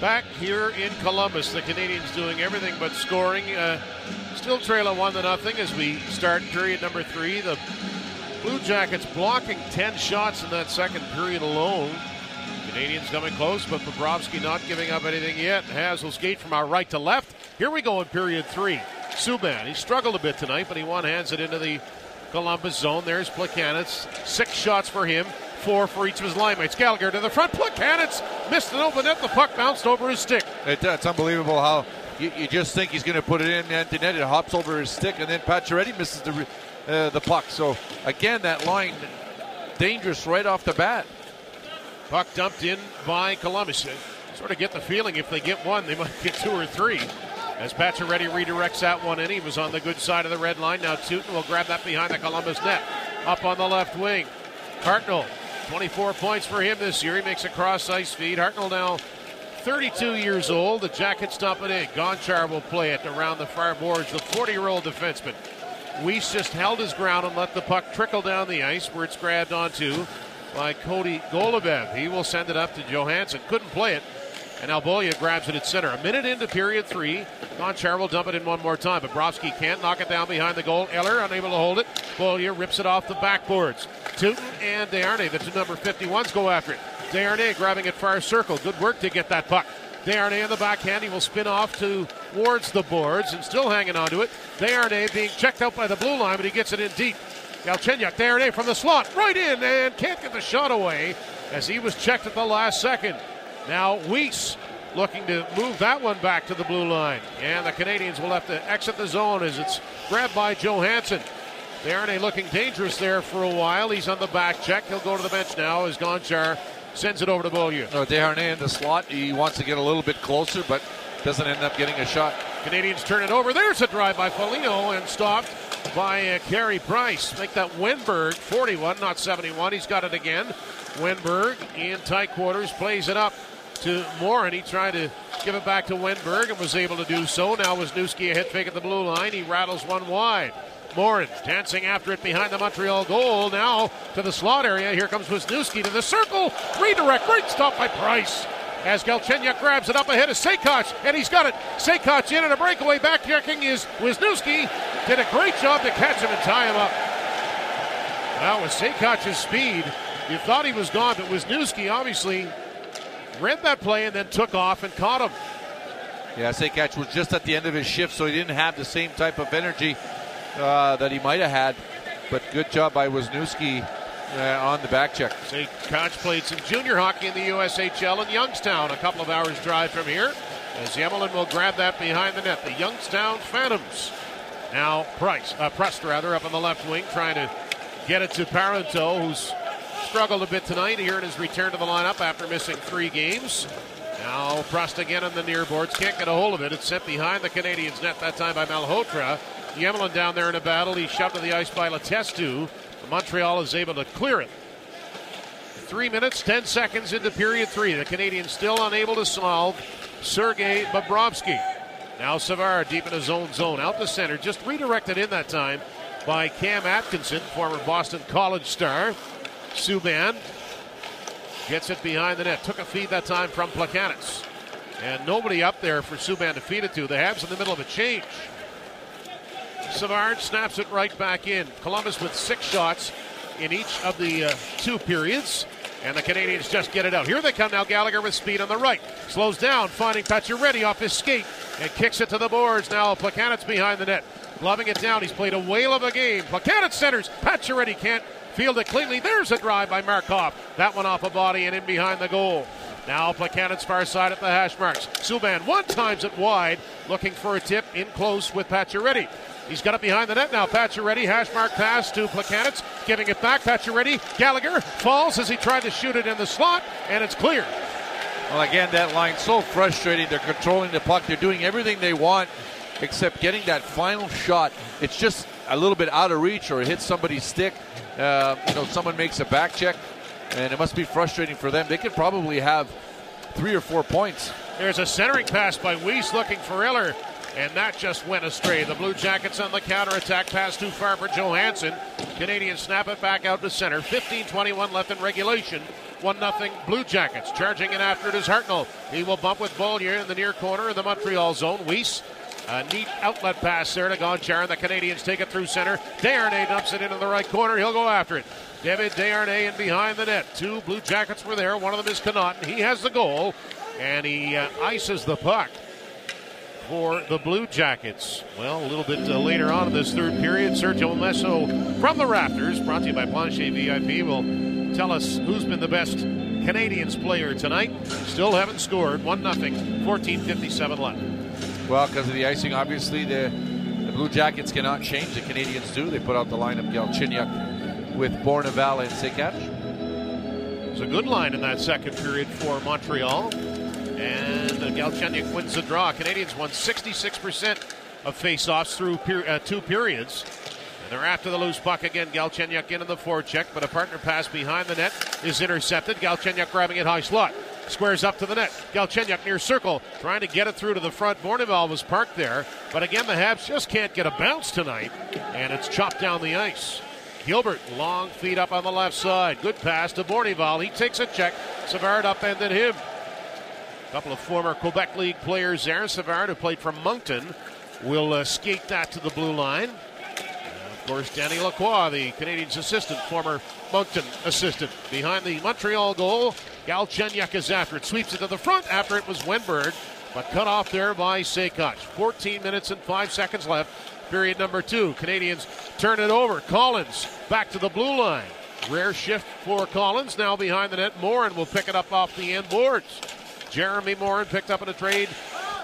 Back here in Columbus, the Canadians doing everything but scoring. Uh, still trailing one to nothing as we start period number three. The Blue Jackets blocking 10 shots in that second period alone. Canadians coming close, but Bobrovsky not giving up anything yet. Habs will skate from our right to left. Here we go in period three. Subban, he struggled a bit tonight, but he one hands it into the Columbus zone. There's Plekanec. Six shots for him, four for each of his line mates. Gallagher to the front. Plekanec missed an open net. The puck bounced over his stick. It, it's unbelievable how you, you just think he's going to put it in empty net. It hops over his stick, and then Pacioretty misses the uh, the puck. So again, that line dangerous right off the bat. Puck dumped in by Columbus. Sort of get the feeling if they get one, they might get two or three. As Pacioretty redirects that one in, he was on the good side of the red line. Now Tyutin will grab that behind the Columbus net. Up on the left wing. Hartnell, 24 points for him this year. He makes a cross ice feed. Hartnell now 32 years old. The Jackets dump it in. Gonchar will play it around the far boards. The 40 year old defenseman. Weiss just held his ground and let the puck trickle down the ice where it's grabbed onto by Cody Goloubef. He will send it up to Johansen. Couldn't play it. And Albolia grabs it at center. A minute into period three. Gonchar will dump it in one more time. Bobrovsky can't knock it down behind the goal. Eller unable to hold it. Beaulieu rips it off the backboards. Tyutin and Desharnais, the two number 51s, go after it. Desharnais grabbing it far circle. Good work to get that puck. Desharnais in the backhand. He will spin off towards the boards and still hanging onto it. Desharnais being checked out by the blue line, but he gets it in deep. Galchenyuk, Desharnais from the slot, right in, and can't get the shot away as he was checked at the last second. Now Weiss looking to move that one back to the blue line. And the Canadians will have to exit the zone as it's grabbed by Johansen. Desharnais looking dangerous there for a while. He's on the back check. He'll go to the bench now as Gonchar sends it over to Beaulieu. No, Desharnais in the slot. He wants to get a little bit closer, but doesn't end up getting a shot. Canadians turn it over. There's a drive by Foligno and stopped by uh, Carey Price. Make that Wennberg 41, not 71. He's got it again. Wennberg in tight quarters plays it up to Morin. He tried to give it back to Wennberg and was able to do so. Now Wisniewski a hit fake at the blue line. He rattles one wide. Morin dancing after it behind the Montreal goal. Now to the slot area. Here comes Wisniewski to the circle. Redirect. Great stop by Price. As Galchenyuk grabs it up ahead of Sekac, and he's got it. Sekac in and a breakaway back checking is Wisniewski. Did a great job to catch him and tie him up. Now with Sekac's speed, you thought he was gone, but Wisniewski obviously read that play and then took off and caught him. Yeah, Sekac was just at the end of his shift, so he didn't have the same type of energy uh, that he might have had. But good job by Wisniewski uh, on the back check. Koch played some junior hockey in the USHL in Youngstown, a couple of hours drive from here. As Yemelin will grab that behind the net. The Youngstown Phantoms. Now Price, uh, Prust rather, up on the left wing, trying to get it to Parenteau, who's struggled a bit tonight here in his return to the lineup after missing three games. Now Prust again on the near boards, can't get a hold of it. It's sent behind the Canadians' net that time by Malhotra. Yemelin down there in a battle. He's shoved to the ice by Letestu. Montreal is able to clear it. Three minutes, 10 seconds into period three. The Canadians still unable to solve Sergei Bobrovsky. Now Savard deep in his own zone, out the center, just redirected in that time by Cam Atkinson, former Boston College star. Subban gets it behind the net. Took a feed that time from Plekanec. And nobody up there for Subban to feed it to. The Habs in the middle of a change. Savard snaps it right back in. Columbus with six shots in each of the uh, two periods. And the Canadians just get it out. Here they come now. Gallagher with speed on the right. Slows down, finding Pacioretty off his skate. And kicks it to the boards. Now Plekanec behind the net. Gloving it down. He's played a whale of a game. Plekanec centers. Pacioretty can't field it cleanly. There's a drive by Markov. That one off a body and in behind the goal. Now Plekanec's far side at the hash marks. Subban one times it wide, looking for a tip in close with Pacioretty. He's got it behind the net now. Pacioretty, hash mark pass to Plekanec, giving it back. Pacioretty, Gallagher falls as he tried to shoot it in the slot, and it's clear. Well, again, that line's so frustrating. They're controlling the puck. They're doing everything they want except getting that final shot. It's just a little bit out of reach or it hits somebody's stick. Uh, you know, someone makes a back check, and it must be frustrating for them. They could probably have three or four points. There's a centering pass by Weiss looking for Eller, and that just went astray. The Blue Jackets on the counterattack, pass too far for Johansen. Canadians snap it back out to center. 15 21 left in regulation. 1 0 Blue Jackets. Charging in after it is Hartnell. He will bump with Beaulieu in the near corner of the Montreal zone. Weiss a neat outlet pass there to Gonchar, the Canadians take it through center. Desharnais dumps it into the right corner. He'll go after it. David Desharnais in behind the net. Two Blue Jackets were there. One of them is Connauton. He has the goal, and he uh, ices the puck for the Blue Jackets. Well, a little bit uh, later on in this third period, Sergio Momesso from the Rafters, brought to you by Planche VIP, will tell us who's been the best Canadians player tonight. Still haven't scored. 1 0, 14.57 left. Well, because of the icing, obviously the, the Blue Jackets cannot change. The Canadians do. They put out the line of Galchenyuk with Bournival and Sekac. It's a good line in that second period for Montreal. And Galchenyuk wins the draw. Canadians won 66% of faceoffs through per- uh, two periods. And they're after the loose puck again. Galchenyuk in the forecheck, but a partner pass behind the net is intercepted. Galchenyuk grabbing it high slot. Squares up to the net. Galchenyuk near circle, trying to get it through to the front. Bournival was parked there, but again, the Habs just can't get a bounce tonight, and it's chopped down the ice. Gilbert, long feet up on the left side. Good pass to Bournival. He takes a check. Savard upended him. A couple of former Quebec League players there. Savard, who played for Moncton, will uh, skate that to the blue line. And of course, Danny Lacroix, the Canadians' assistant, former Moncton assistant. Behind the Montreal goal, Galchenyuk is after it. Sweeps it to the front after it was Wennberg, but cut off there by Sekac. 14 minutes and 5 seconds left. Period number two. Canadians turn it over. Collins back to the blue line. Rare shift for Collins. Now behind the net. Morin will pick it up off the end boards. Jeremy Morin picked up in a trade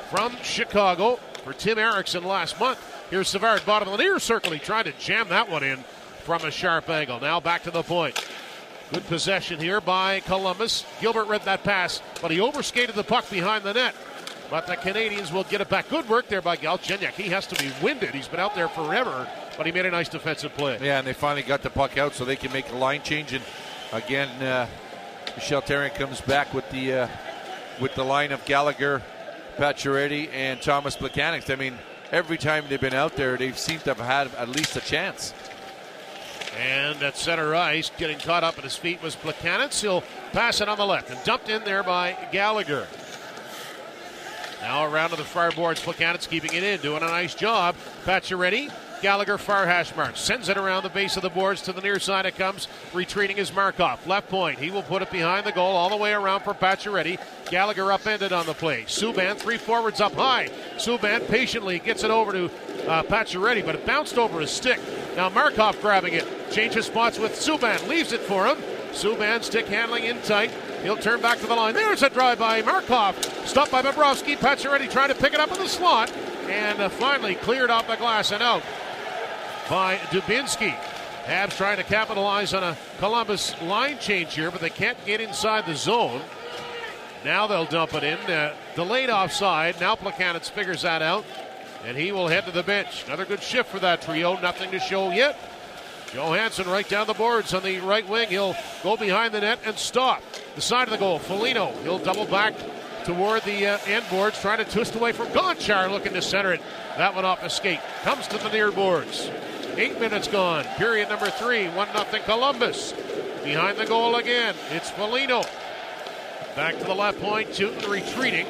from Chicago for Tim Erixon last month. Here's Savard, bottom of the near circle. He tried to jam that one in from a sharp angle. Now back to the point. Good possession here by Columbus. Gilbert read that pass, but he overskated the puck behind the net. But the Canadians will get it back. Good work there by Galchenyuk. He has to be winded. He's been out there forever, but he made a nice defensive play. Yeah, and they finally got the puck out so they can make a line change. And again, uh, Michel Therrien comes back with the uh, with the line of Gallagher, Pacioretty, and Thomas Plekanec. I mean, every time they've been out there, they seem to have had at least a chance. And at center ice, getting caught up at his feet was Plekanec. He'll pass it on the left and dumped in there by Gallagher. Now around to the far boards, Plekanec keeping it in, doing a nice job. Pacioretty, Gallagher far hash mark. Sends it around the base of the boards to the near side. It comes. Retreating is Markov. Left point. He will put it behind the goal all the way around for Pacioretty. Gallagher upended on the play. Subban, three forwards up high. Subban patiently gets it over to uh, Pacioretty, but it bounced over his stick. Now Markov grabbing it. Changes spots with Subban. Leaves it for him. Subban stick handling in tight. He'll turn back to the line. There's a drive by Markov. Stopped by Bobrovsky. Pacioretty trying to pick it up in the slot. And uh, finally cleared off the glass and out by Dubinsky. Habs trying to capitalize on a Columbus line change here, but they can't get inside the zone. Now they'll dump it in. Uh, delayed offside. Now Plekanec figures that out, and he will head to the bench. Another good shift for that trio. Nothing to show yet. Johansen right down the boards on the right wing. He'll go behind the net and stop. The side of the goal, Foligno. He'll double back toward the uh, end boards, trying to twist away from Gonchar, looking to center it. That one off a skate. Comes to the near boards. Eight minutes gone. Period number three. One nothing Columbus. Behind the goal again. It's Foligno. Back to the left point. Tyutin retreating.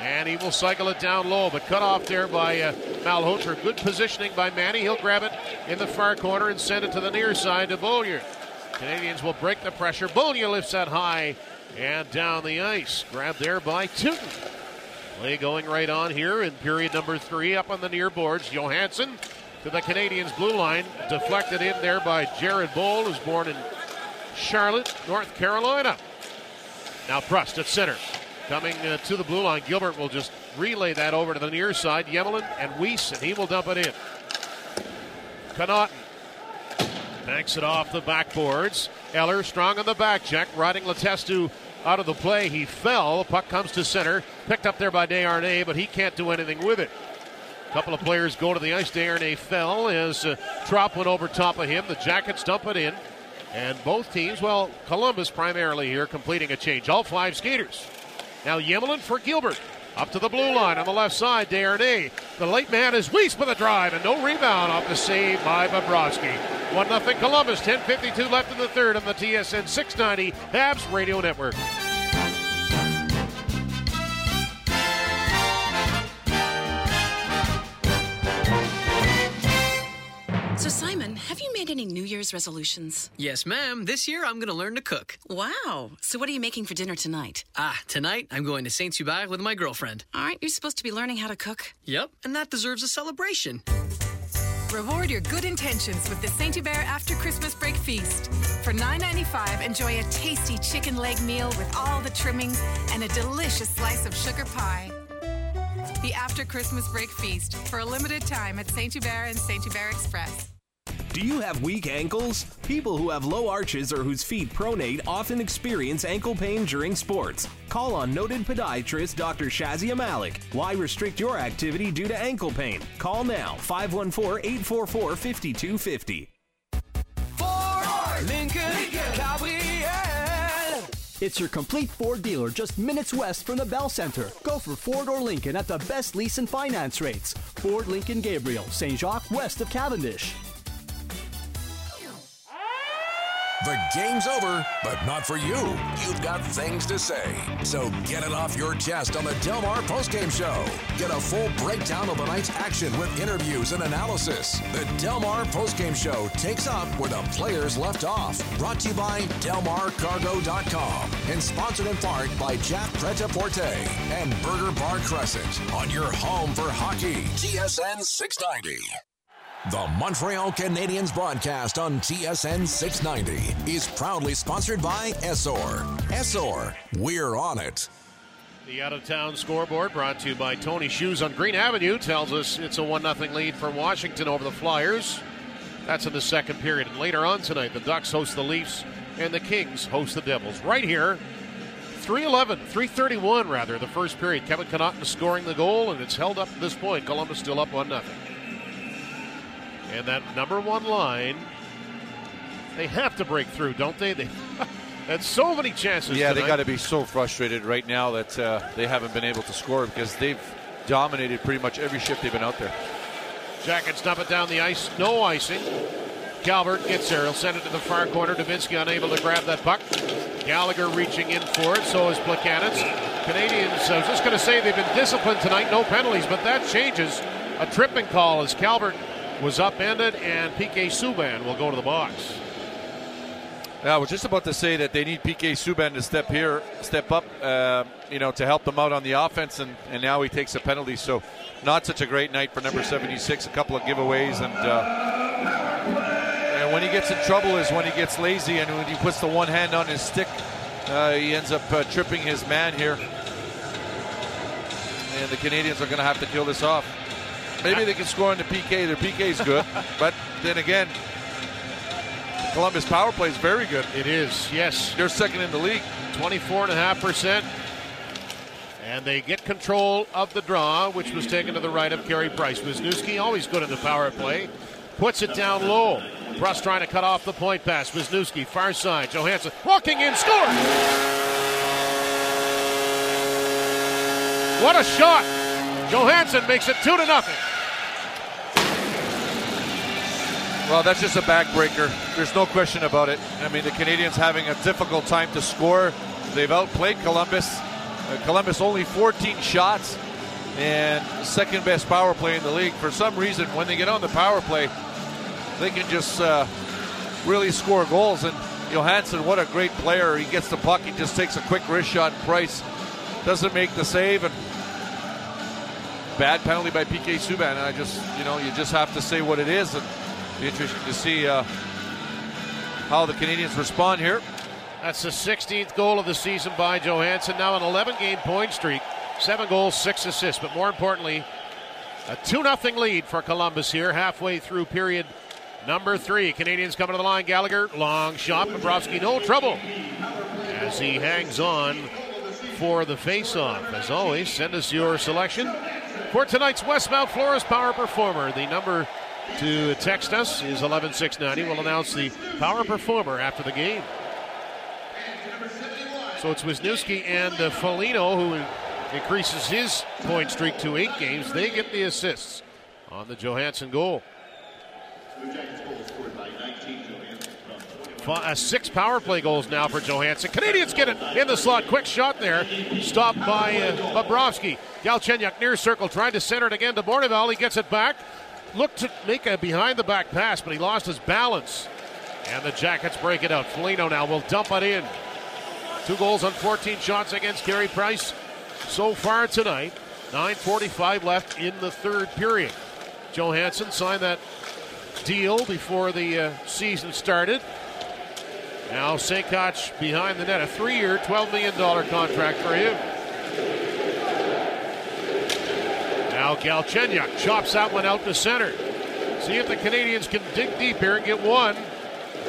And he will cycle it down low, but cut off there by uh, Malhotra. Good positioning by Manny. He'll grab it in the far corner and send it to the near side to Beaulieu. Canadians will break the pressure. Beaulieu lifts that high and down the ice. Grabbed there by Tyutin. Play going right on here in period number three up on the near boards. Johansen to the Canadians' blue line. Deflected in there by Jared Boll, who's born in Charlotte, North Carolina. Now Prust at center. Coming uh, to the blue line, Gilbert will just relay that over to the near side. Yemelin and Weiss, and he will dump it in. Connauton banks it off the backboards. Eller strong on the back check, riding Letestu out of the play. He fell. Puck comes to center. Picked up there by Desharnais, but he can't do anything with it. Couple of players go to the ice. Desharnais fell as uh, Tropp went over top of him. The Jackets dump it in. And both teams, well, Columbus primarily here, completing a change. All five skaters. Now Yemelin for Gilbert. Up to the blue line on the left side, Desharnais. The late man is Weiss with a drive and no rebound off the save by Bobrovsky. 1 0 Columbus. 10.52 left in the third on the TSN 690 Habs Radio Network. Made any New Year's resolutions? Yes, ma'am. This year I'm going to learn to cook. Wow. So, what are you making for dinner tonight? Ah, tonight I'm going to Saint Hubert with my girlfriend. Aren't you supposed to be learning how to cook? Yep, and that deserves a celebration. Reward your good intentions with the Saint Hubert After Christmas Break Feast. For $9.95, enjoy a tasty chicken leg meal with all the trimmings and a delicious slice of sugar pie. The After Christmas Break Feast for a limited time at Saint Hubert and Saint Hubert Express. Do you have weak ankles? People who have low arches or whose feet pronate often experience ankle pain during sports. Call on noted podiatrist Dr. Shazia Malik. Why restrict your activity due to ankle pain? Call now 514 844 5250. It's your complete Ford dealer just minutes west from the Bell Center. Go for Ford or Lincoln at the best lease and finance rates. Ford Lincoln Gabriel, St. Jacques, west of Cavendish. The game's over, but not for you. You've got things to say. So get it off your chest on the Delmar postgame show. Get a full breakdown of the night's action with interviews and analysis. The Delmar postgame show takes up where the players left off. Brought to you by DelmarCargo.com and sponsored in part by Jack Pret-a-Porter and Burger Bar Crescent on your home for hockey. TSN 690. The Montreal Canadiens broadcast on TSN 690 is proudly sponsored by Essor. Essor, we're on it. The out of town scoreboard brought to you by Tony Shoes on Green Avenue tells us it's a 1 0 lead for Washington over the Flyers. That's in the second period. And later on tonight, the Ducks host the Leafs and the Kings host the Devils. Right here, 311, 331 rather, the first period. Kevin Connauton scoring the goal, and it's held up to this point. Columbus still up 1 0. And that number one line, they have to break through, don't they? They had so many chances. Yeah, tonight. they got to be so frustrated right now that uh, they haven't been able to score because they've dominated pretty much every shift they've been out there. Jackets dump it down the ice. No icing. Calvert gets there. He'll send it to the far corner. Dubinsky unable to grab that puck. Gallagher reaching in for it. So is Plekanec. Canadians, I was just going to say they've been disciplined tonight. No penalties, but that changes. A tripping call as Calvert was upended, and PK Subban will go to the box. Yeah, I was just about to say that they need PK Subban to step here, step up, uh, you know, to help them out on the offense, and, and now he takes a penalty. So, not such a great night for number 76. A couple of giveaways, and uh, and when he gets in trouble is when he gets lazy, and when he puts the one hand on his stick, uh, he ends up uh, tripping his man here. And the Canadians are going to have to kill this off. Maybe they can score on the PK. Their PK is good, but then again, Columbus power play is very good. It is, yes. They're second in the league. 24.5%. And they get control of the draw, which was taken to the right of Carey Price. Wisniewski, always good in the power play, puts it down low. Russ trying to cut off the point pass. Wisniewski, far side. Johansen walking in, score! What a shot! Johansen makes it two to nothing. Well, that's just a backbreaker. There's no question about it. I mean, the Canadians having a difficult time to score. They've outplayed Columbus. Uh, Columbus only 14 shots and second best power play in the league. For some reason, when they get on the power play, they can just uh, really score goals. And Johansen, what a great player. He gets the puck, he just takes a quick wrist shot. Price doesn't make the save. And bad penalty by PK Subban. And I just, you know, you just have to say what it is. And be interesting to see uh, how the Canadians respond here. That's the 16th goal of the season by Johansen. Now an 11 game point streak, seven goals, six assists. But more importantly, a 2 0 lead for Columbus here, halfway through period number three. Canadians coming to the line. Gallagher, long shot. Bobrovsky, no trouble as he hangs on for the faceoff. As always, send us your selection for tonight's Westmount Flores Power Performer. The number to text us is 11690. We'll announce the Power Performer after the game. So it's Wisniewski and uh, Foligno who increases his point streak to eight games. They get the assists on the Johansen goal. Five, uh, six power play goals now for Johansen. Canadians get it in the slot. Quick shot there. Stopped by uh, Bobrovsky. Galchenyuk near circle, trying to center it again to Bournival. He gets it back. Looked to make a behind the back pass, but he lost his balance. And the Jackets break it out. Foligno now will dump it in. Two goals on 14 shots against Carey Price so far tonight. 9.45 left in the third period. Johansen signed that deal before the uh, season started. Now Sekac behind the net, a three-year, $12 million contract for him. Now Galchenyuk chops that one out to center. See if the Canadians can dig deep here and get one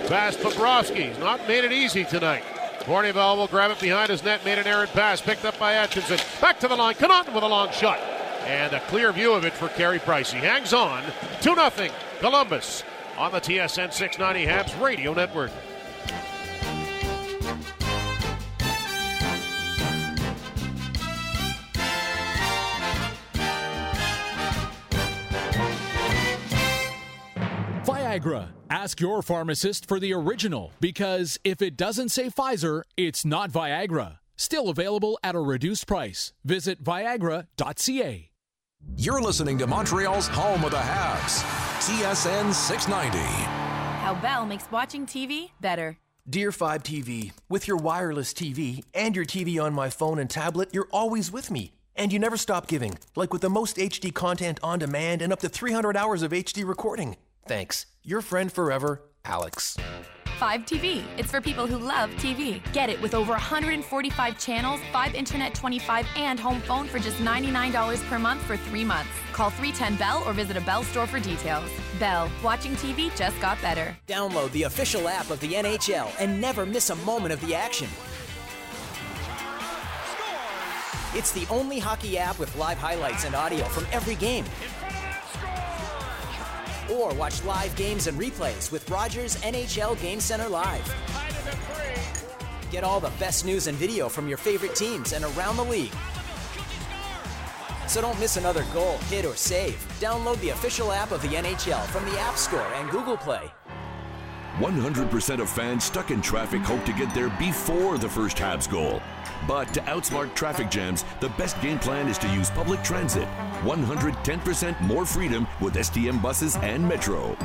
past Bobrovsky. He's not made it easy tonight. Bournival will grab it behind his net, made an errant pass, picked up by Atkinson. Back to the line, Connauton with a long shot. And a clear view of it for Carey Price. He hangs on. 2 0 Columbus on the TSN 690 Habs Radio Network. Viagra. Ask your pharmacist for the original because if it doesn't say Pfizer, it's not Viagra. Still available at a reduced price. Visit Viagra.ca. You're listening to Montreal's home of the Habs, TSN 690. How Bell makes watching TV better. Dear Fibe TV, with your wireless TV and your TV on my phone and tablet, you're always with me. And you never stop giving, like with the most HD content on demand and up to 300 hours of HD recording. Thanks. Your friend forever, Alex. Fibe TV. It's for people who love TV. Get it with over 145 channels, Fibe Internet 25, and home phone for just $99 per month for three months. Call 310 Bell or visit a Bell store for details. Bell, watching TV just got better. Download the official app of the NHL and never miss a moment of the action. It's the only hockey app with live highlights and audio from every game. Or watch live games and replays with Rogers NHL Game Center Live. Get all the best news and video from your favorite teams and around the league. So don't miss another goal, hit, or save. Download the official app of the NHL from the App Store and Google Play. 100% of fans stuck in traffic hope to get there before the first Habs goal. But to outsmart traffic jams, the best game plan is to use public transit. 110% more freedom with STM buses and Metro.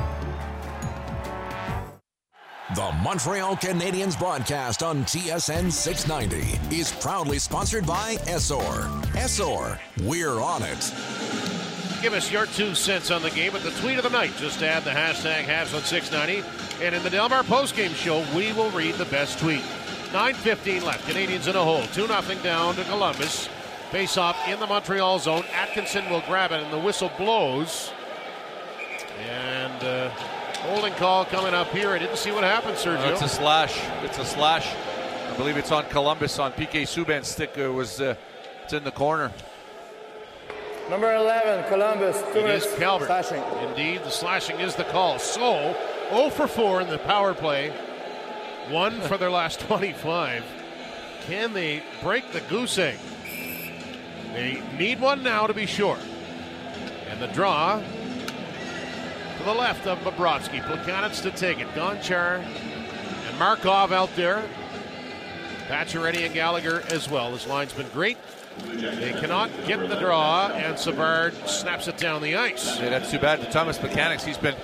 The Montreal Canadiens broadcast on TSN 690 is proudly sponsored by Essor. Essor, we're on it. Give us your two cents on the game at the tweet of the night. Just add the hashtag Habs on 690. And in the Delmar postgame show, we will read the best tweet. 9.15 left. Canadians in a hole. 2 0 down to Columbus. Face off in the Montreal zone. Atkinson will grab it, and the whistle blows. And uh, holding call coming up here. I didn't see what happened, Sergio. Uh, it's a slash. It's a slash. I believe it's on Columbus on PK Subban's stick. It was uh, it's in the corner. Number 11, Columbus. It is Calvert. Slashing. Indeed, the slashing is the call. So, 0 for 4 in the power play. One for their last 25. Can they break the goose egg? They need one now to be sure. And the draw to the left of Bobrovsky. Plekanec to take it. Gonchar and Markov out there. Pacioretty and Gallagher as well. This line's been great. They cannot get the draw, and Savard snaps it down the ice. Yeah, that's too bad to Thomas Plekanec. He's been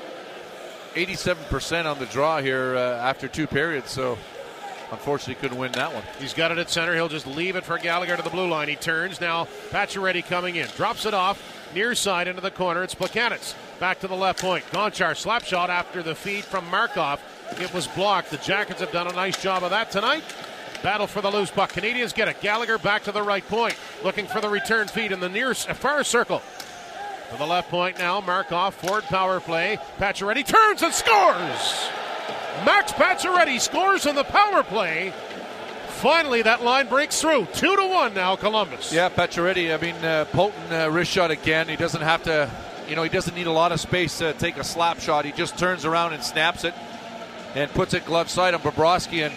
87% on the draw here uh, after two periods, so unfortunately couldn't win that one. He's got it at center. He'll just leave it for Gallagher to the blue line. He turns now. Pacioretty coming in, drops it off near side into the corner. It's Plekanec back to the left point. Gonchar slap shot after the feed from Markov. It was blocked. The Jackets have done a nice job of that tonight. Battle for the loose puck. Canadians get it. Gallagher back to the right point, looking for the return feed in the near uh, far circle. To the left point now, Markov, Forward power play. Pacioretty turns and scores! Max Pacioretty scores on the power play. Finally, that line breaks through. Two to one now, Columbus. Yeah, Pacioretty. I mean, uh, potent uh, wrist shot again. He doesn't have to, you know, he doesn't need a lot of space to take a slap shot. He just turns around and snaps it and puts it glove side on Bobrovsky. And,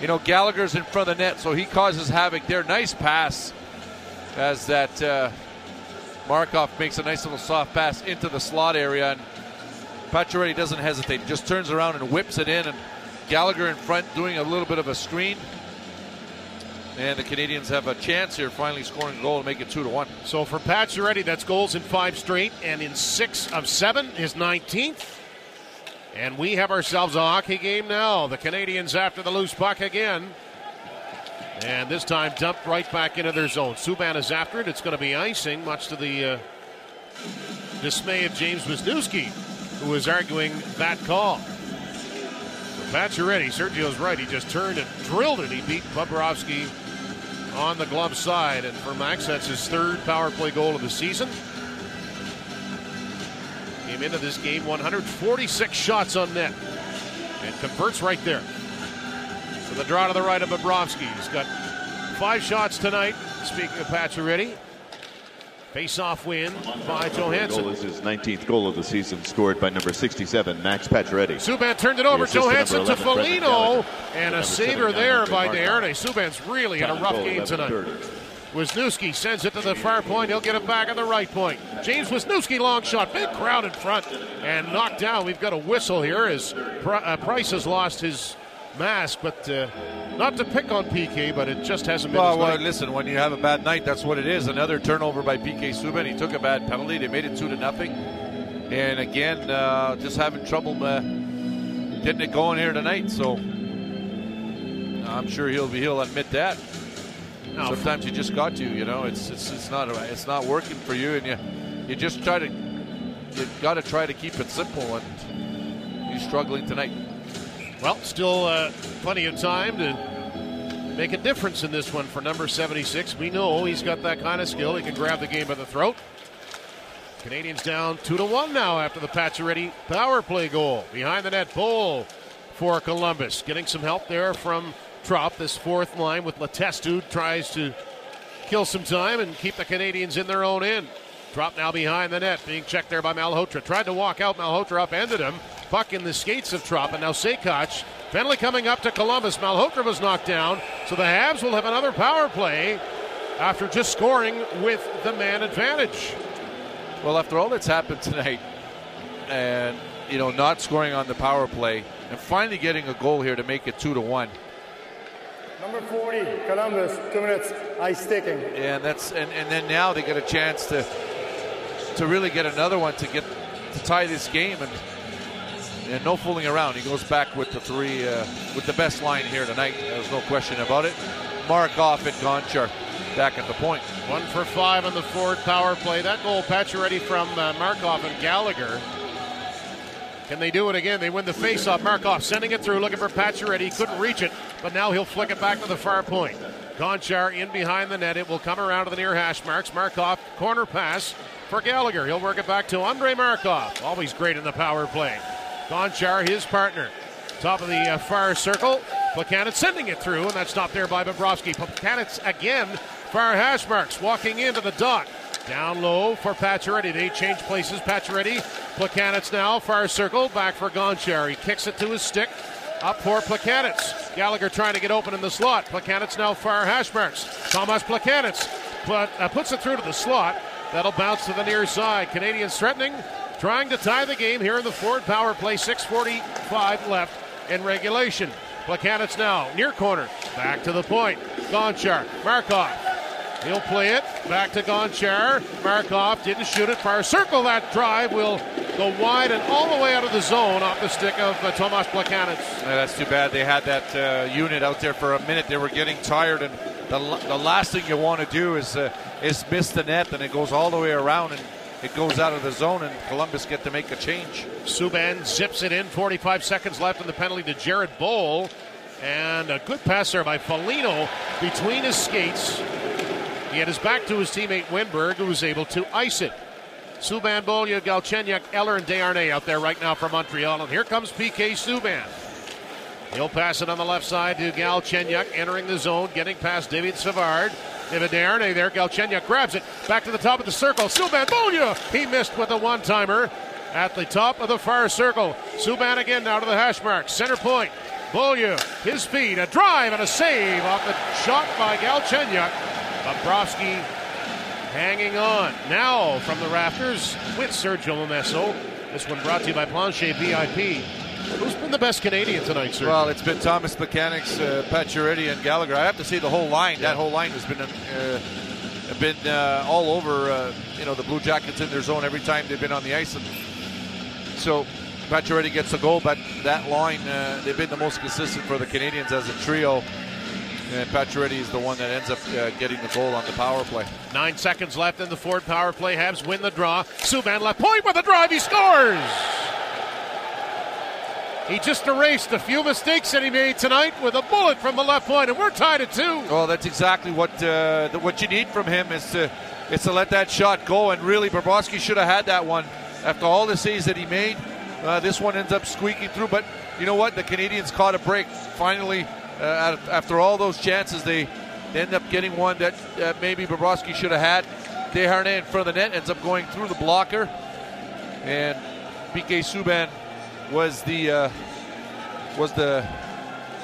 you know, Gallagher's in front of the net, so he causes havoc there. Nice pass as that. Uh, Markov makes a nice little soft pass into the slot area, and Pacioretty doesn't hesitate. He just turns around and whips it in, and Gallagher in front doing a little bit of a screen. And the Canadians have a chance here, finally scoring a goal to make it two to one. So for Pacioretty, that's goals in five straight, and in six of seven, his 19th. And we have ourselves a hockey game now. The Canadians after the loose puck again. And this time dumped right back into their zone. Subban is after it. It's going to be icing, much to the uh, dismay of James Wisniewski, who was arguing that call. Pacioretty, Sergio's right. He just turned and drilled it. He beat Bobrovsky on the glove side. And for Max, that's his third power play goal of the season. Came into this game 146 shots on net and converts right there. So the draw to the right of Bobrovsky. He's got five shots tonight. Speaking of Pacioretty, face-off win by Johansen. Goal is his 19th goal of the season, scored by number 67, Max Pacioretty. Subban turned it over. Johansen to number 11, Brendan Foligno, and a saver there by. Deerne. Subban's really had a rough goal, game tonight. 11:30. Wisniewski sends it to the far point. He'll get it back at the right point. James Wisniewski, long shot. Big crowd in front and knocked down. We've got a whistle here as uh, Price has lost his mask, but uh, not to pick on PK, but it just hasn't been Well, well, listen, when you have a bad night, that's what it is. Another turnover by PK Subban. He took a bad penalty. They made it two to nothing. And again, uh, just having trouble uh, getting it going here tonight. So I'm sure he'll be he'll admit that. No. Sometimes you just got to, you know, it's it's it's not it's not working for you, and you you just try to you got to try to keep it simple. And he's struggling tonight. Well, still uh, plenty of time to make a difference in this one for number 76. We know he's got that kind of skill. He can grab the game by the throat. Canadians down two to one now after the Pacioretty power play goal. Behind the net, Boll for Columbus. Getting some help there from Tropp. This fourth line with Letestu tries to kill some time and keep the Canadians in their own end. Tropp now behind the net, being checked there by Malhotra. Tried to walk out, Malhotra upended him. Puck in the skates of Tropp, and now Sekac. Penalty coming up to Columbus. Malhotra was knocked down, so the Habs will have another power play after just scoring with the man advantage. Well, after all that's happened tonight, and you know, not scoring on the power play, and finally getting a goal here to make it two to one, Number 40, Columbus, two minutes, ice sticking. and that's and, and then now they get a chance to to really get another one to get to tie this game, and and no fooling around. He goes back with the three uh, with the best line here tonight. There's no question about it. Markov and Gonchar back at the point. One for five on the forward power play. That goal, Pacioretty from uh, Markov and Gallagher. Can they do it again? They win the faceoff. Markov sending it through, looking for Pacioretty. Couldn't reach it, but now he'll flick it back to the far point. Gonchar in behind the net. It will come around to the near hash marks. Markov, corner pass for Gallagher. He'll work it back to Andrei Markov. Always great in the power play. Gonchar, his partner. Top of the uh, far circle. Plekanec sending it through, and that's stopped there by Bobrovsky. Plekanec again, far hash marks, walking into the dot. Down low for Pacioretty. They change places. Pacioretty, Plekanec now, far circle, back for Gonchar. He kicks it to his stick. Up for Plekanec. Gallagher trying to get open in the slot. Plekanec now far hash marks. Thomas Plekanec but, uh, puts it through to the slot. That'll bounce to the near side. Canadians threatening, trying to tie the game here in the Ford power play. 6.45 left in regulation. Plekanec now, near corner, back to the point. Gonchar, Markov. He'll play it back to Gonchar. Markov didn't shoot it. Far circle that drive will go wide and all the way out of the zone off the stick of uh, Tomas Plekanec. Yeah, that's too bad. They had that uh, unit out there for a minute. They were getting tired, and the, the last thing you want to do is uh, is miss the net, and it goes all the way around, and it goes out of the zone, and Columbus get to make a change. Subban zips it in. 45 seconds left in the penalty to Jared Boll. And a good pass there by Foligno between his skates. He had his back to his teammate Wennberg, who was able to ice it. Subban, Beaulieu, Galchenyuk, Eller, and Desharnais out there right now for Montreal. And here comes PK Subban. He'll pass it on the left side to Galchenyuk, entering the zone, getting past David Savard. Desharnais there. Galchenyuk grabs it back to the top of the circle. Subban, Beaulieu! He missed with a one timer at the top of the far circle. Subban again now to the hash mark. Center point. Beaulieu, his feet, a drive and a save off the shot by Galchenyuk. Bobrovsky hanging on. Now from the rafters with Sergio Momesso. This one brought to you by Planche VIP. Who's been the best Canadian tonight, sir? Well, it's been Thomas Mechanics, uh, Pacioretty, and Gallagher. I have to say the whole line. That whole line has been uh, been uh, all over. Uh, you know the Blue Jackets in their zone every time they've been on the ice, and so Pacioretty gets a goal. But that line, uh, they've been the most consistent for the Canadians as a trio. And Pacioretty is the one that ends up uh, getting the goal on the power play. Nine seconds left in the Ford power play. Habs win the draw. Subban left point with a drive. He scores. He just erased a few mistakes that he made tonight with a bullet from the left point, and we're tied at two. Well, that's exactly what uh, what you need from him is to is to let that shot go. And really, Bobrovsky should have had that one after all the saves that he made. Uh, this one ends up squeaking through, but you know what? The Canadians caught a break finally. Uh, after all those chances, they, end up getting one that uh, maybe Bobrovsky should have had. Desharnais in front of the net ends up going through the blocker, and PK Subban was the uh, was the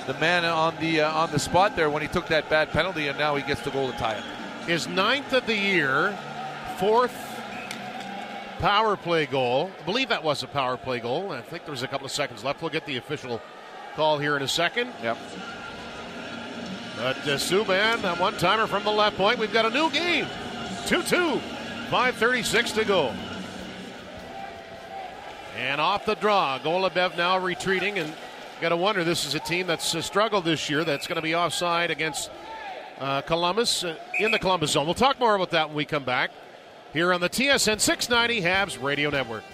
the man on the uh, on the spot there when he took that bad penalty, and now he gets the goal to tie it. His ninth of the year, fourth power play goal. I believe that was a power play goal. I think there was a couple of seconds left. We'll get the official call here in a second. Yep. But uh, Subban, a one timer from the left point. We've got a new game 2 2, 5.36 to go. And off the draw, Goloubef now retreating. And got to wonder this is a team that's uh, struggled this year that's going to be offside against uh, Columbus uh, in the Columbus zone. We'll talk more about that when we come back here on the TSN 690 Habs Radio Network.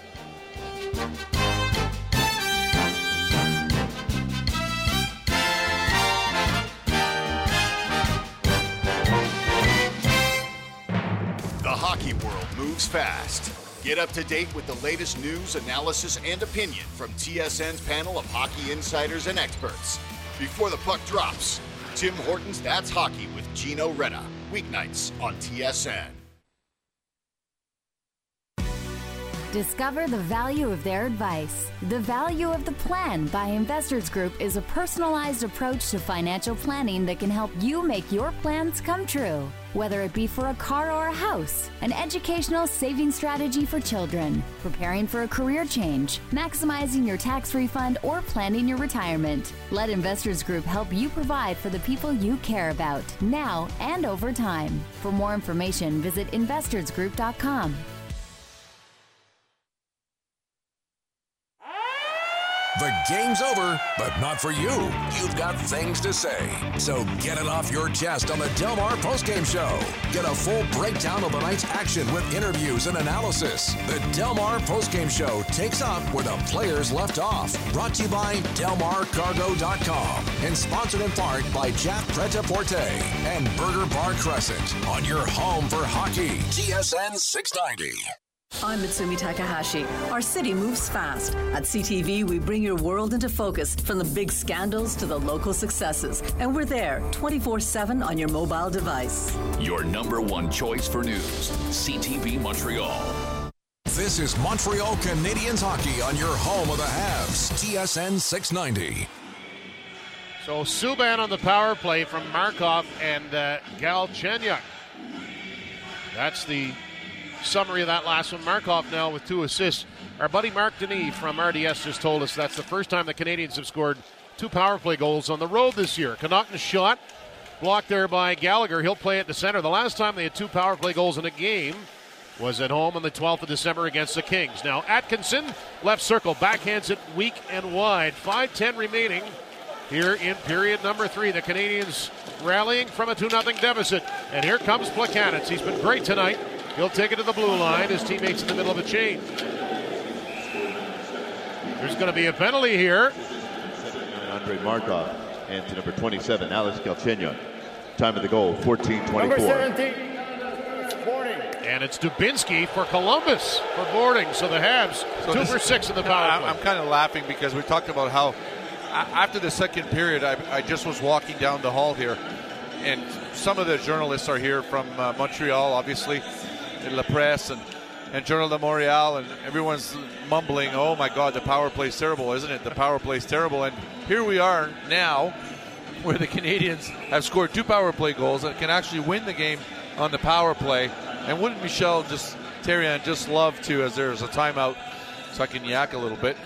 The hockey world moves fast. Get up to date with the latest news, analysis, and opinion from TSN's panel of hockey insiders and experts. Before the puck drops, Tim Hortons That's Hockey with Gino Reda. Weeknights on TSN. Discover the value of their advice. The Value of the Plan by Investors Group is a personalized approach to financial planning that can help you make your plans come true. Whether it be for a car or a house, an educational saving strategy for children, preparing for a career change, maximizing your tax refund, or planning your retirement, let Investors Group help you provide for the people you care about, now and over time. For more information, visit investorsgroup.com. game's over, but not for you. You've got things to say. So get it off your chest on the Delmar postgame show. Get a full breakdown of the night's action with interviews and analysis. The Delmar postgame show takes up where the players left off. Brought to you by DelmarCargo.com and sponsored in part by Jack Pret-a-Porter and Burger Bar Crescent on your home for hockey. TSN 690. I'm Mutsumi Takahashi. Our city moves fast. At CTV, we bring your world into focus from the big scandals to the local successes. And we're there 24 7 on your mobile device. Your number one choice for news CTV Montreal. This is Montreal Canadiens hockey on your home of the Habs. TSN 690. So Subban on the power play from Markov and uh, Galchenyuk. That's the summary of that last one. Markov now with two assists. Our buddy Marc Denis from RDS just told us that's the first time the Canadians have scored two power play goals on the road this year. Connauton's shot blocked there by Gallagher. He'll play at the center. The last time they had two power play goals in a game was at home on the 12th of December against the Kings. Now Atkinson, left circle, backhands it weak and wide. 5-10 remaining here in period number three. The Canadians rallying from a 2-0 deficit. And here comes Plekanec. He's been great tonight. He'll take it to the blue line. His teammates in the middle of a change. There's going to be a penalty here. Andrei Markov and to number 27, Alex Galchenyuk. Time of the goal, 14-24. Number 17, Boarding. And it's Dubinsky for Columbus for boarding. So the Habs, So two this- for six in the No, power I'm, play. I'm kind of laughing because we talked about how after the second period, I, I just was walking down the hall here, and some of the journalists are here from uh, Montreal, obviously, in La Presse and, and Journal de Montreal, and everyone's mumbling, "Oh my God, the power play's terrible, isn't it? The power play's terrible." And here we are now, where the Canadians have scored two power play goals and can actually win the game on the power play. And wouldn't Michel just Therrien just love to, as there's a timeout, so I can yak a little bit.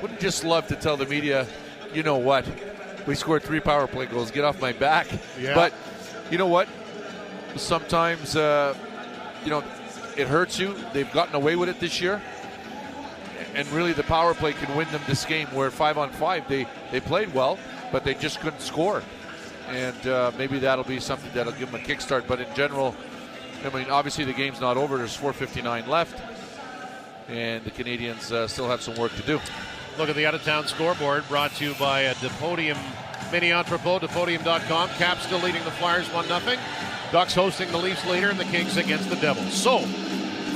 wouldn't just love to tell the media, you know what, we scored three power play goals. Get off my back. Yeah. But you know what? Sometimes, uh, you know, it hurts you. They've gotten away with it this year. And really, the power play can win them this game. Where five on five, they they played well, but they just couldn't score. And uh, maybe that'll be something that'll give them a kickstart. But in general, I mean, obviously the game's not over. There's 4:59 left, and the Canadians uh, still have some work to do. Look at the out-of-town scoreboard brought to you by a Depodium Mini Entrepot, Depodium.com. Caps still leading the Flyers 1-0. Ducks hosting the Leafs later, and the Kings against the Devils. So,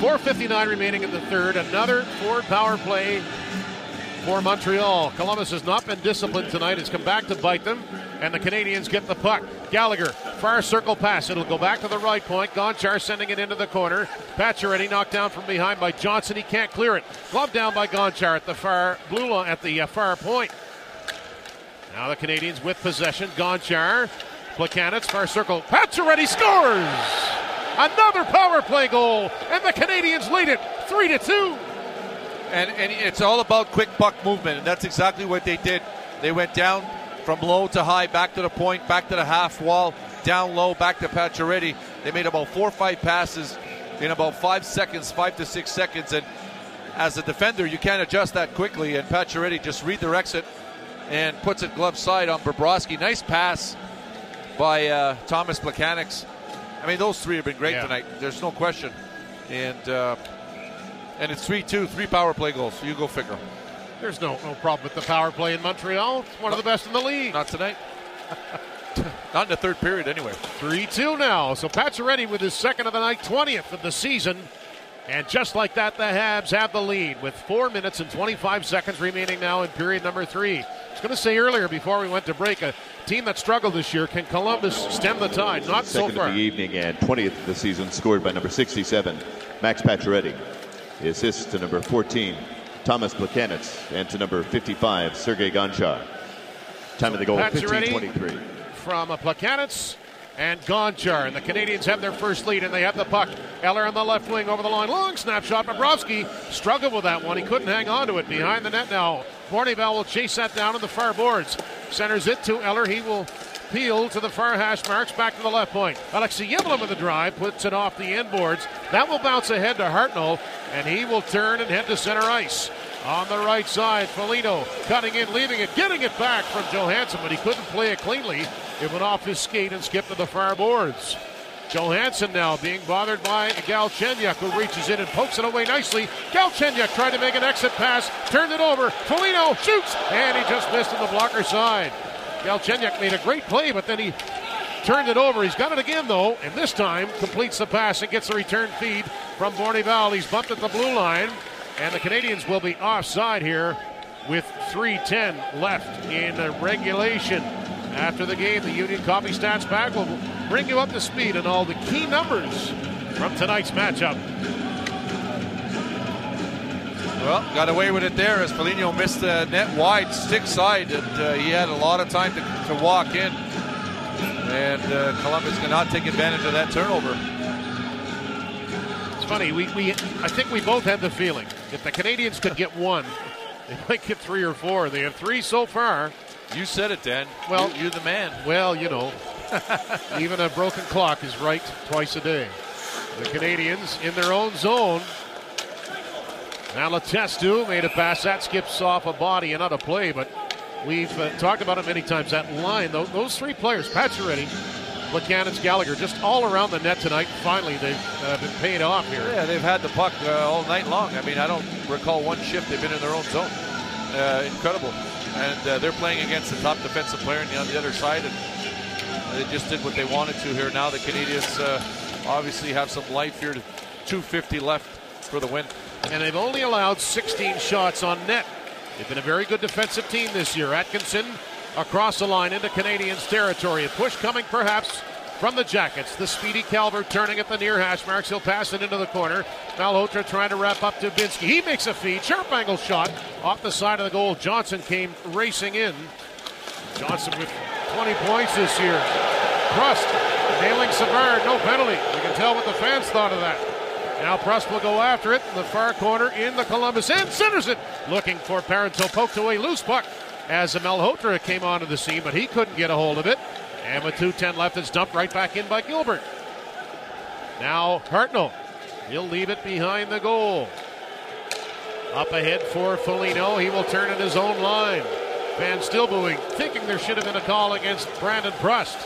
4.59 remaining in the third. Another forward power play for Montreal. Columbus has not been disciplined tonight. It's come back to bite them, and the Canadians get the puck. Gallagher, far circle pass. It'll go back to the right point. Gonchar sending it into the corner. Pacioretty knocked down from behind by Johnson. He can't clear it. Glove down by Gonchar at the far blue line, at the uh, far point. Now the Canadians with possession. Gonchar, Plekanec, far circle. Pacioretty scores! Another power play goal, and the Canadians lead it three to two. And, and it's all about quick puck movement, and that's exactly what they did. They went down from low to high, back to the point, back to the half wall, down low, back to Pacioretty. They made about four or five passes in about five seconds, five to six seconds, and as a defender, you can't adjust that quickly. And Pacioretty just redirects it and puts it glove side on Bobrovsky. Nice pass by uh, Thomas Plekanec. I mean, those three have been great Yeah. tonight. There's no question. And uh, and it's 3-2, three power play goals. So you go figure. There's no, no problem with the power play in Montreal. It's one of the best in the league. Not tonight. Not in the third period, anyway. 3 2 now. So Pacioretty with his second of the night, 20th of the season. And just like that, the Habs have the lead with 4 minutes and 25 seconds remaining now in period number three. I was going to say earlier before we went to break, a team that struggled this year, can Columbus stem the tide? Not so Second far. of the evening and 20th of the season, scored by number 67, Max Pacioretty. The assist to number 14, Thomas Plekanec, and to number 55, Sergei Gonchar. Time of the goal, Pacioretty 15:23. from a Plekanec and Gonchar. And the Canadians have their first lead, and they have the puck. Eller on the left wing over the line. Long snapshot. Bobrovsky struggled with that one. He couldn't hang on to it. Behind the net now. Bournival will chase that down on the far boards. Centers it to Eller. He will peel to the far hash marks. Back to the left point. Alexei Emelin with the drive. Puts it off the end boards. That will bounce ahead to Hartnell, and he will turn and head to center ice. On the right side, Foligno cutting in, leaving it, getting it back from Johansen, but he couldn't play it cleanly. It went off his skate and skipped to the far boards. Johansen now being bothered by Galchenyuk, who reaches in and pokes it away nicely. Galchenyuk tried to make an exit pass, turned it over. Foligno shoots, and he just missed on the blocker side. Galchenyuk made a great play, but then he turned it over. He's got it again, though, and this time completes the pass and gets a return feed from Bournival. He's bumped at the blue line, and the Canadians will be offside here with 3.10 left in the regulation. After the game, the Union Coffee Stats Pack will bring you up to speed on all the key numbers from tonight's matchup. Well, got away with it there as Foligno missed the net wide, stick side, and uh, he had a lot of time to, to walk in. And uh, Columbus cannot take advantage of that turnover. It's funny, we, we I think we both had the feeling if the Canadians could get one, they might get three or four. They have three so far. You said it, Dan. Well, You- you're the man. Well, you know, even a broken clock is right twice a day. The Canadians in their own zone. Now Letestu made a pass that skips off a body and out of play, but we've uh, talked about it many times. That line, those, those three players, Pacioretty, Plekanec Gallagher, just all around the net tonight. Finally, they've uh, been paid off here. Yeah, they've had the puck uh, all night long. I mean, I don't recall one shift they've been in their own zone. Uh, incredible. And uh, they're playing against the top defensive player on the, on the other side, and they just did what they wanted to here. Now the Canadians uh, obviously have some life here. 250 left for the win. and they've only allowed 16 shots on net. They've been a very good defensive team this year. Atkinson across the line into Canadians territory. A push coming perhaps from the Jackets. The speedy Calvert turning at the near hash marks. He'll pass it into the corner. Malhotra trying to wrap up Dubinsky. He makes a feed. Sharp angle shot off the side of the goal. Johnson came racing in. Johnson with 20 points this year. Prust nailing Savard. No penalty. You can tell what the fans thought of that. Now Prust will go after it in the far corner in the Columbus end. Centers it. Looking for Parenteau. Poked away. Loose puck as Malhotra came onto the scene, but he couldn't get a hold of it. And with 2.10 left, it's dumped right back in by Gilbert. Now Hartnell. He'll leave it behind the goal. Up ahead for Foligno. He will turn in his own line. Fans still booing, thinking there should have been a call against Brandon Prust.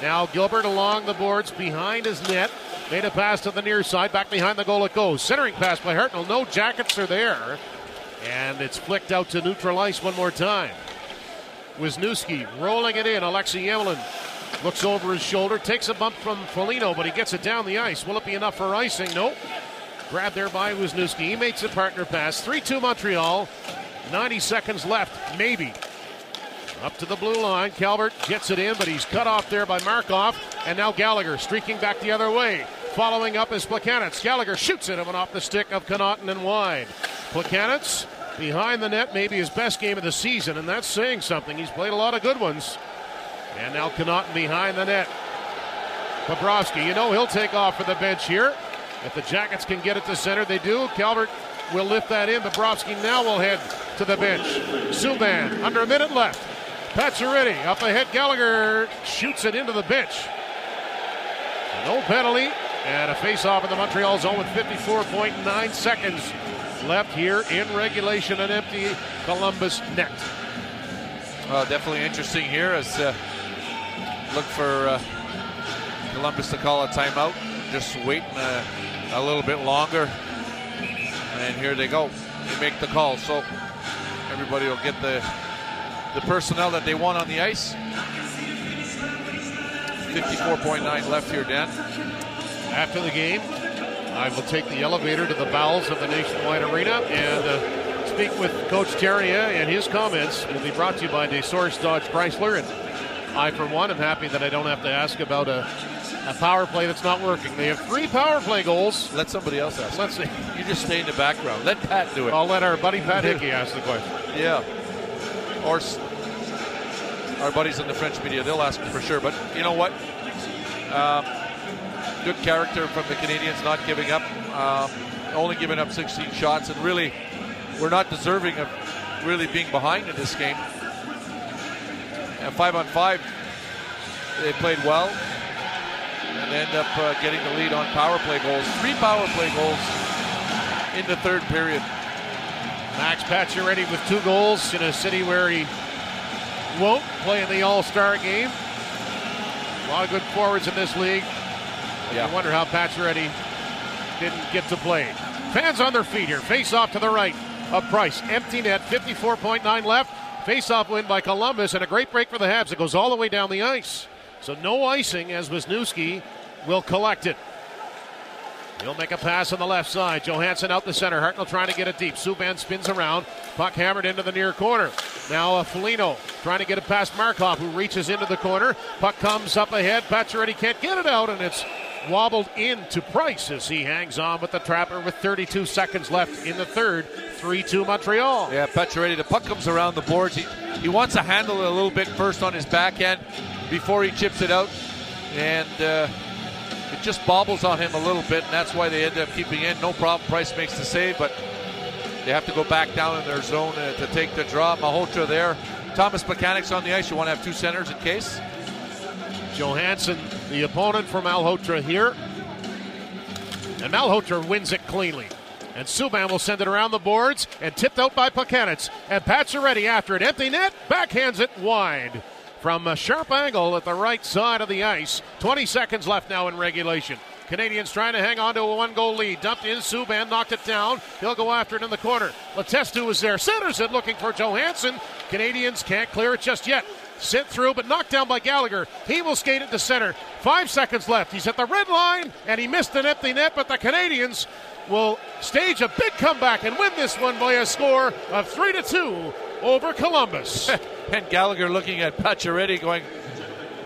Now Gilbert along the boards behind his net. Made a pass to the near side. Back behind the goal it goes. Centering pass by Hartnell. No jackets are there. And it's flicked out to neutral ice one more time. Wisniewski rolling it in. Alexi Emelin looks over his shoulder. Takes a bump from Foligno, but he gets it down the ice. Will it be enough for icing? Nope. Grabbed there by Wisniewski. He makes a partner pass. 3 2 Montreal. 90 seconds left, maybe. Up to the blue line. Calvert gets it in, but he's cut off there by Markov. And now Gallagher streaking back the other way. Following up is Plekanec. Gallagher shoots it and off the stick of Connauton and wide. Plekanec behind the net, maybe his best game of the season, and that's saying something. He's played a lot of good ones. And now Connauton behind the net. Bobrovsky, you know he'll take off for the bench here. If the Jackets can get it to center, they do. Calvert will lift that in. Bobrovsky now will head to the bench. Subban, under a minute left. Pacioretty up ahead. Gallagher shoots it into the bench. No penalty. And a face-off in the Montreal zone with 54.9 seconds left here in regulation. An empty Columbus net. Well, definitely interesting here as uh, look for uh, Columbus to call a timeout. Just waiting a, a little bit longer. And here they go. They make the call. So everybody will get the the personnel that they want on the ice. 54.9 left here, Dan. After the game, I will take the elevator to the bowels of the Nationwide Arena and uh, speak with Coach Therrien, and his comments will be brought to you by DeSource Dodge Chrysler. And I, for one, am happy that I don't have to ask about a, a power play that's not working. They have three power play goals. Let somebody else ask. Let's see. You just stay in the background. Let Pat do it. I'll let our buddy Pat Hickey ask the question. Yeah. Or our buddies in the French media, they'll ask for sure. But you know what? Um, good character from the Canadians, not giving up, uh, only giving up 16 shots, and really, we're not deserving of really being behind in this game. And five on five, they played well and end up uh, getting the lead on power play goals. Three power play goals in the third period. Max Pacioretty with two goals in a city where he won't play in the All Star game. A lot of good forwards in this league. Yeah. You wonder how Pacioretty didn't get to play. Fans on their feet here. Face off to the right of Price. Empty net, 54.9 left. Face off win by Columbus, and a great break for the Habs. It goes all the way down the ice. So no icing as Wisniewski will collect it. He'll make a pass on the left side. Johansen out the center. Hartnell trying to get it deep. Subban spins around. Puck hammered into the near corner. Now uh, Foligno trying to get it past Markov, who reaches into the corner. Puck comes up ahead. Pacioretty can't get it out, and it's wobbled into Price as he hangs on with the trapper with 32 seconds left in the third. 3-2 Montreal. Yeah, Pacioretty. The puck comes around the boards. He, he wants to handle it a little bit first on his backhand before he chips it out. And... Uh, it just bobbles on him a little bit, and that's why they end up keeping in. No problem. Price makes the save, but they have to go back down in their zone uh, to take the draw. Malhotra there. Thomas Plekanec's on the ice. You want to have two centers in case. Johansen, the opponent for Malhotra here. And Malhotra wins it cleanly. And Subban will send it around the boards and tipped out by Plekanec. And Pacioretty after it. Empty net, backhands it wide from a sharp angle at the right side of the ice. 20 seconds left now in regulation. Canadians trying to hang on to a one goal lead. Dumped in, Subban knocked it down. He'll go after it in the corner. Letestu is there. Centers it looking for Johansen. Canadians can't clear it just yet. Sent through, but knocked down by Gallagher. He will skate it to center. Five seconds left. He's at the red line, and he missed an empty net, but the Canadians will stage a big comeback and win this one by a score of 3 to 2 over Columbus. and Gallagher looking at Pacioretty going,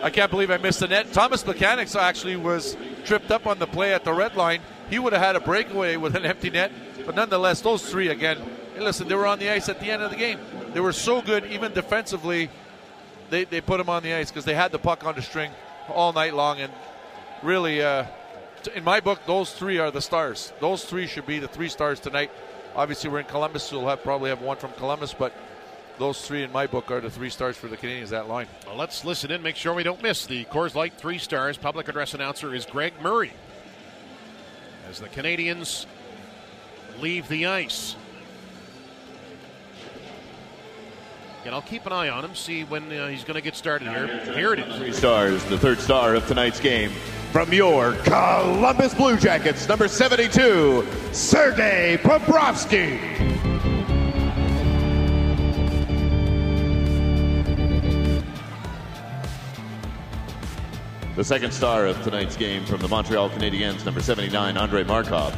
I can't believe I missed the net. Thomas Plekanec actually was tripped up on the play at the red line. He would have had a breakaway with an empty net, but nonetheless, those three again. Listen, they were on the ice at the end of the game. They were so good, even defensively. They, they put them on the ice because they had the puck on the string all night long, and really uh, in my book, those three are the stars. Those three should be the three stars tonight. Obviously, we're in Columbus, so we'll have, probably have one from Columbus, but those three in my book are the three stars for the Canadians. That line. Well, let's listen in, make sure we don't miss the Coors Light three stars. Public address announcer is Greg Murray. As the Canadians leave the ice. I'll keep an eye on him, see when uh, he's going to get started here. Here it is. Three stars, the third star of tonight's game. From your Columbus Blue Jackets, number 72, Sergei Bobrovsky. The second star of tonight's game from the Montreal Canadiens, number 79, Andrei Markov.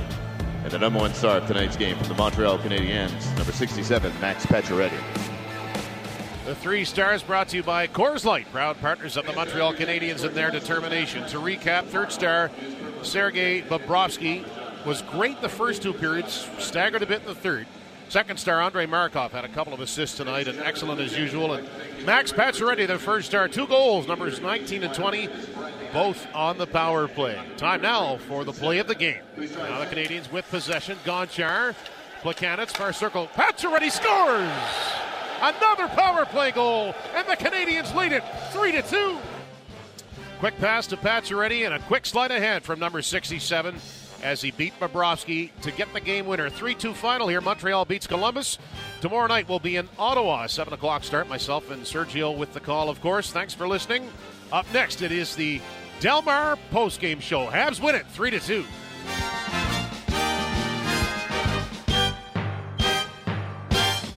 And the number one star of tonight's game from the Montreal Canadiens, number 67, Max Pacioretty. The three stars brought to you by Coors Light, proud partners of the Montreal Canadiens and their determination. To recap, third star Sergei Bobrovsky was great the first two periods, staggered a bit in the third. Second star Andrei Markov had a couple of assists tonight and excellent as usual. And Max Pacioretty, the first star, two goals, numbers 19 and 20, both on the power play. Time now for the play of the game. Now the Canadians with possession. Gonchar, Plekanec, far circle. Pacioretty scores! Another power play goal, and the Canadians lead it 3 to 2. Quick pass to Pacioretty and a quick slide ahead from number 67 as he beat Bobrovsky to get the game winner. 3 2 final here. Montreal beats Columbus. Tomorrow night we'll be in Ottawa. 7 o'clock start. Myself and Sergio with the call, of course. Thanks for listening. Up next, it is the Delmar postgame show. Habs win it 3 2.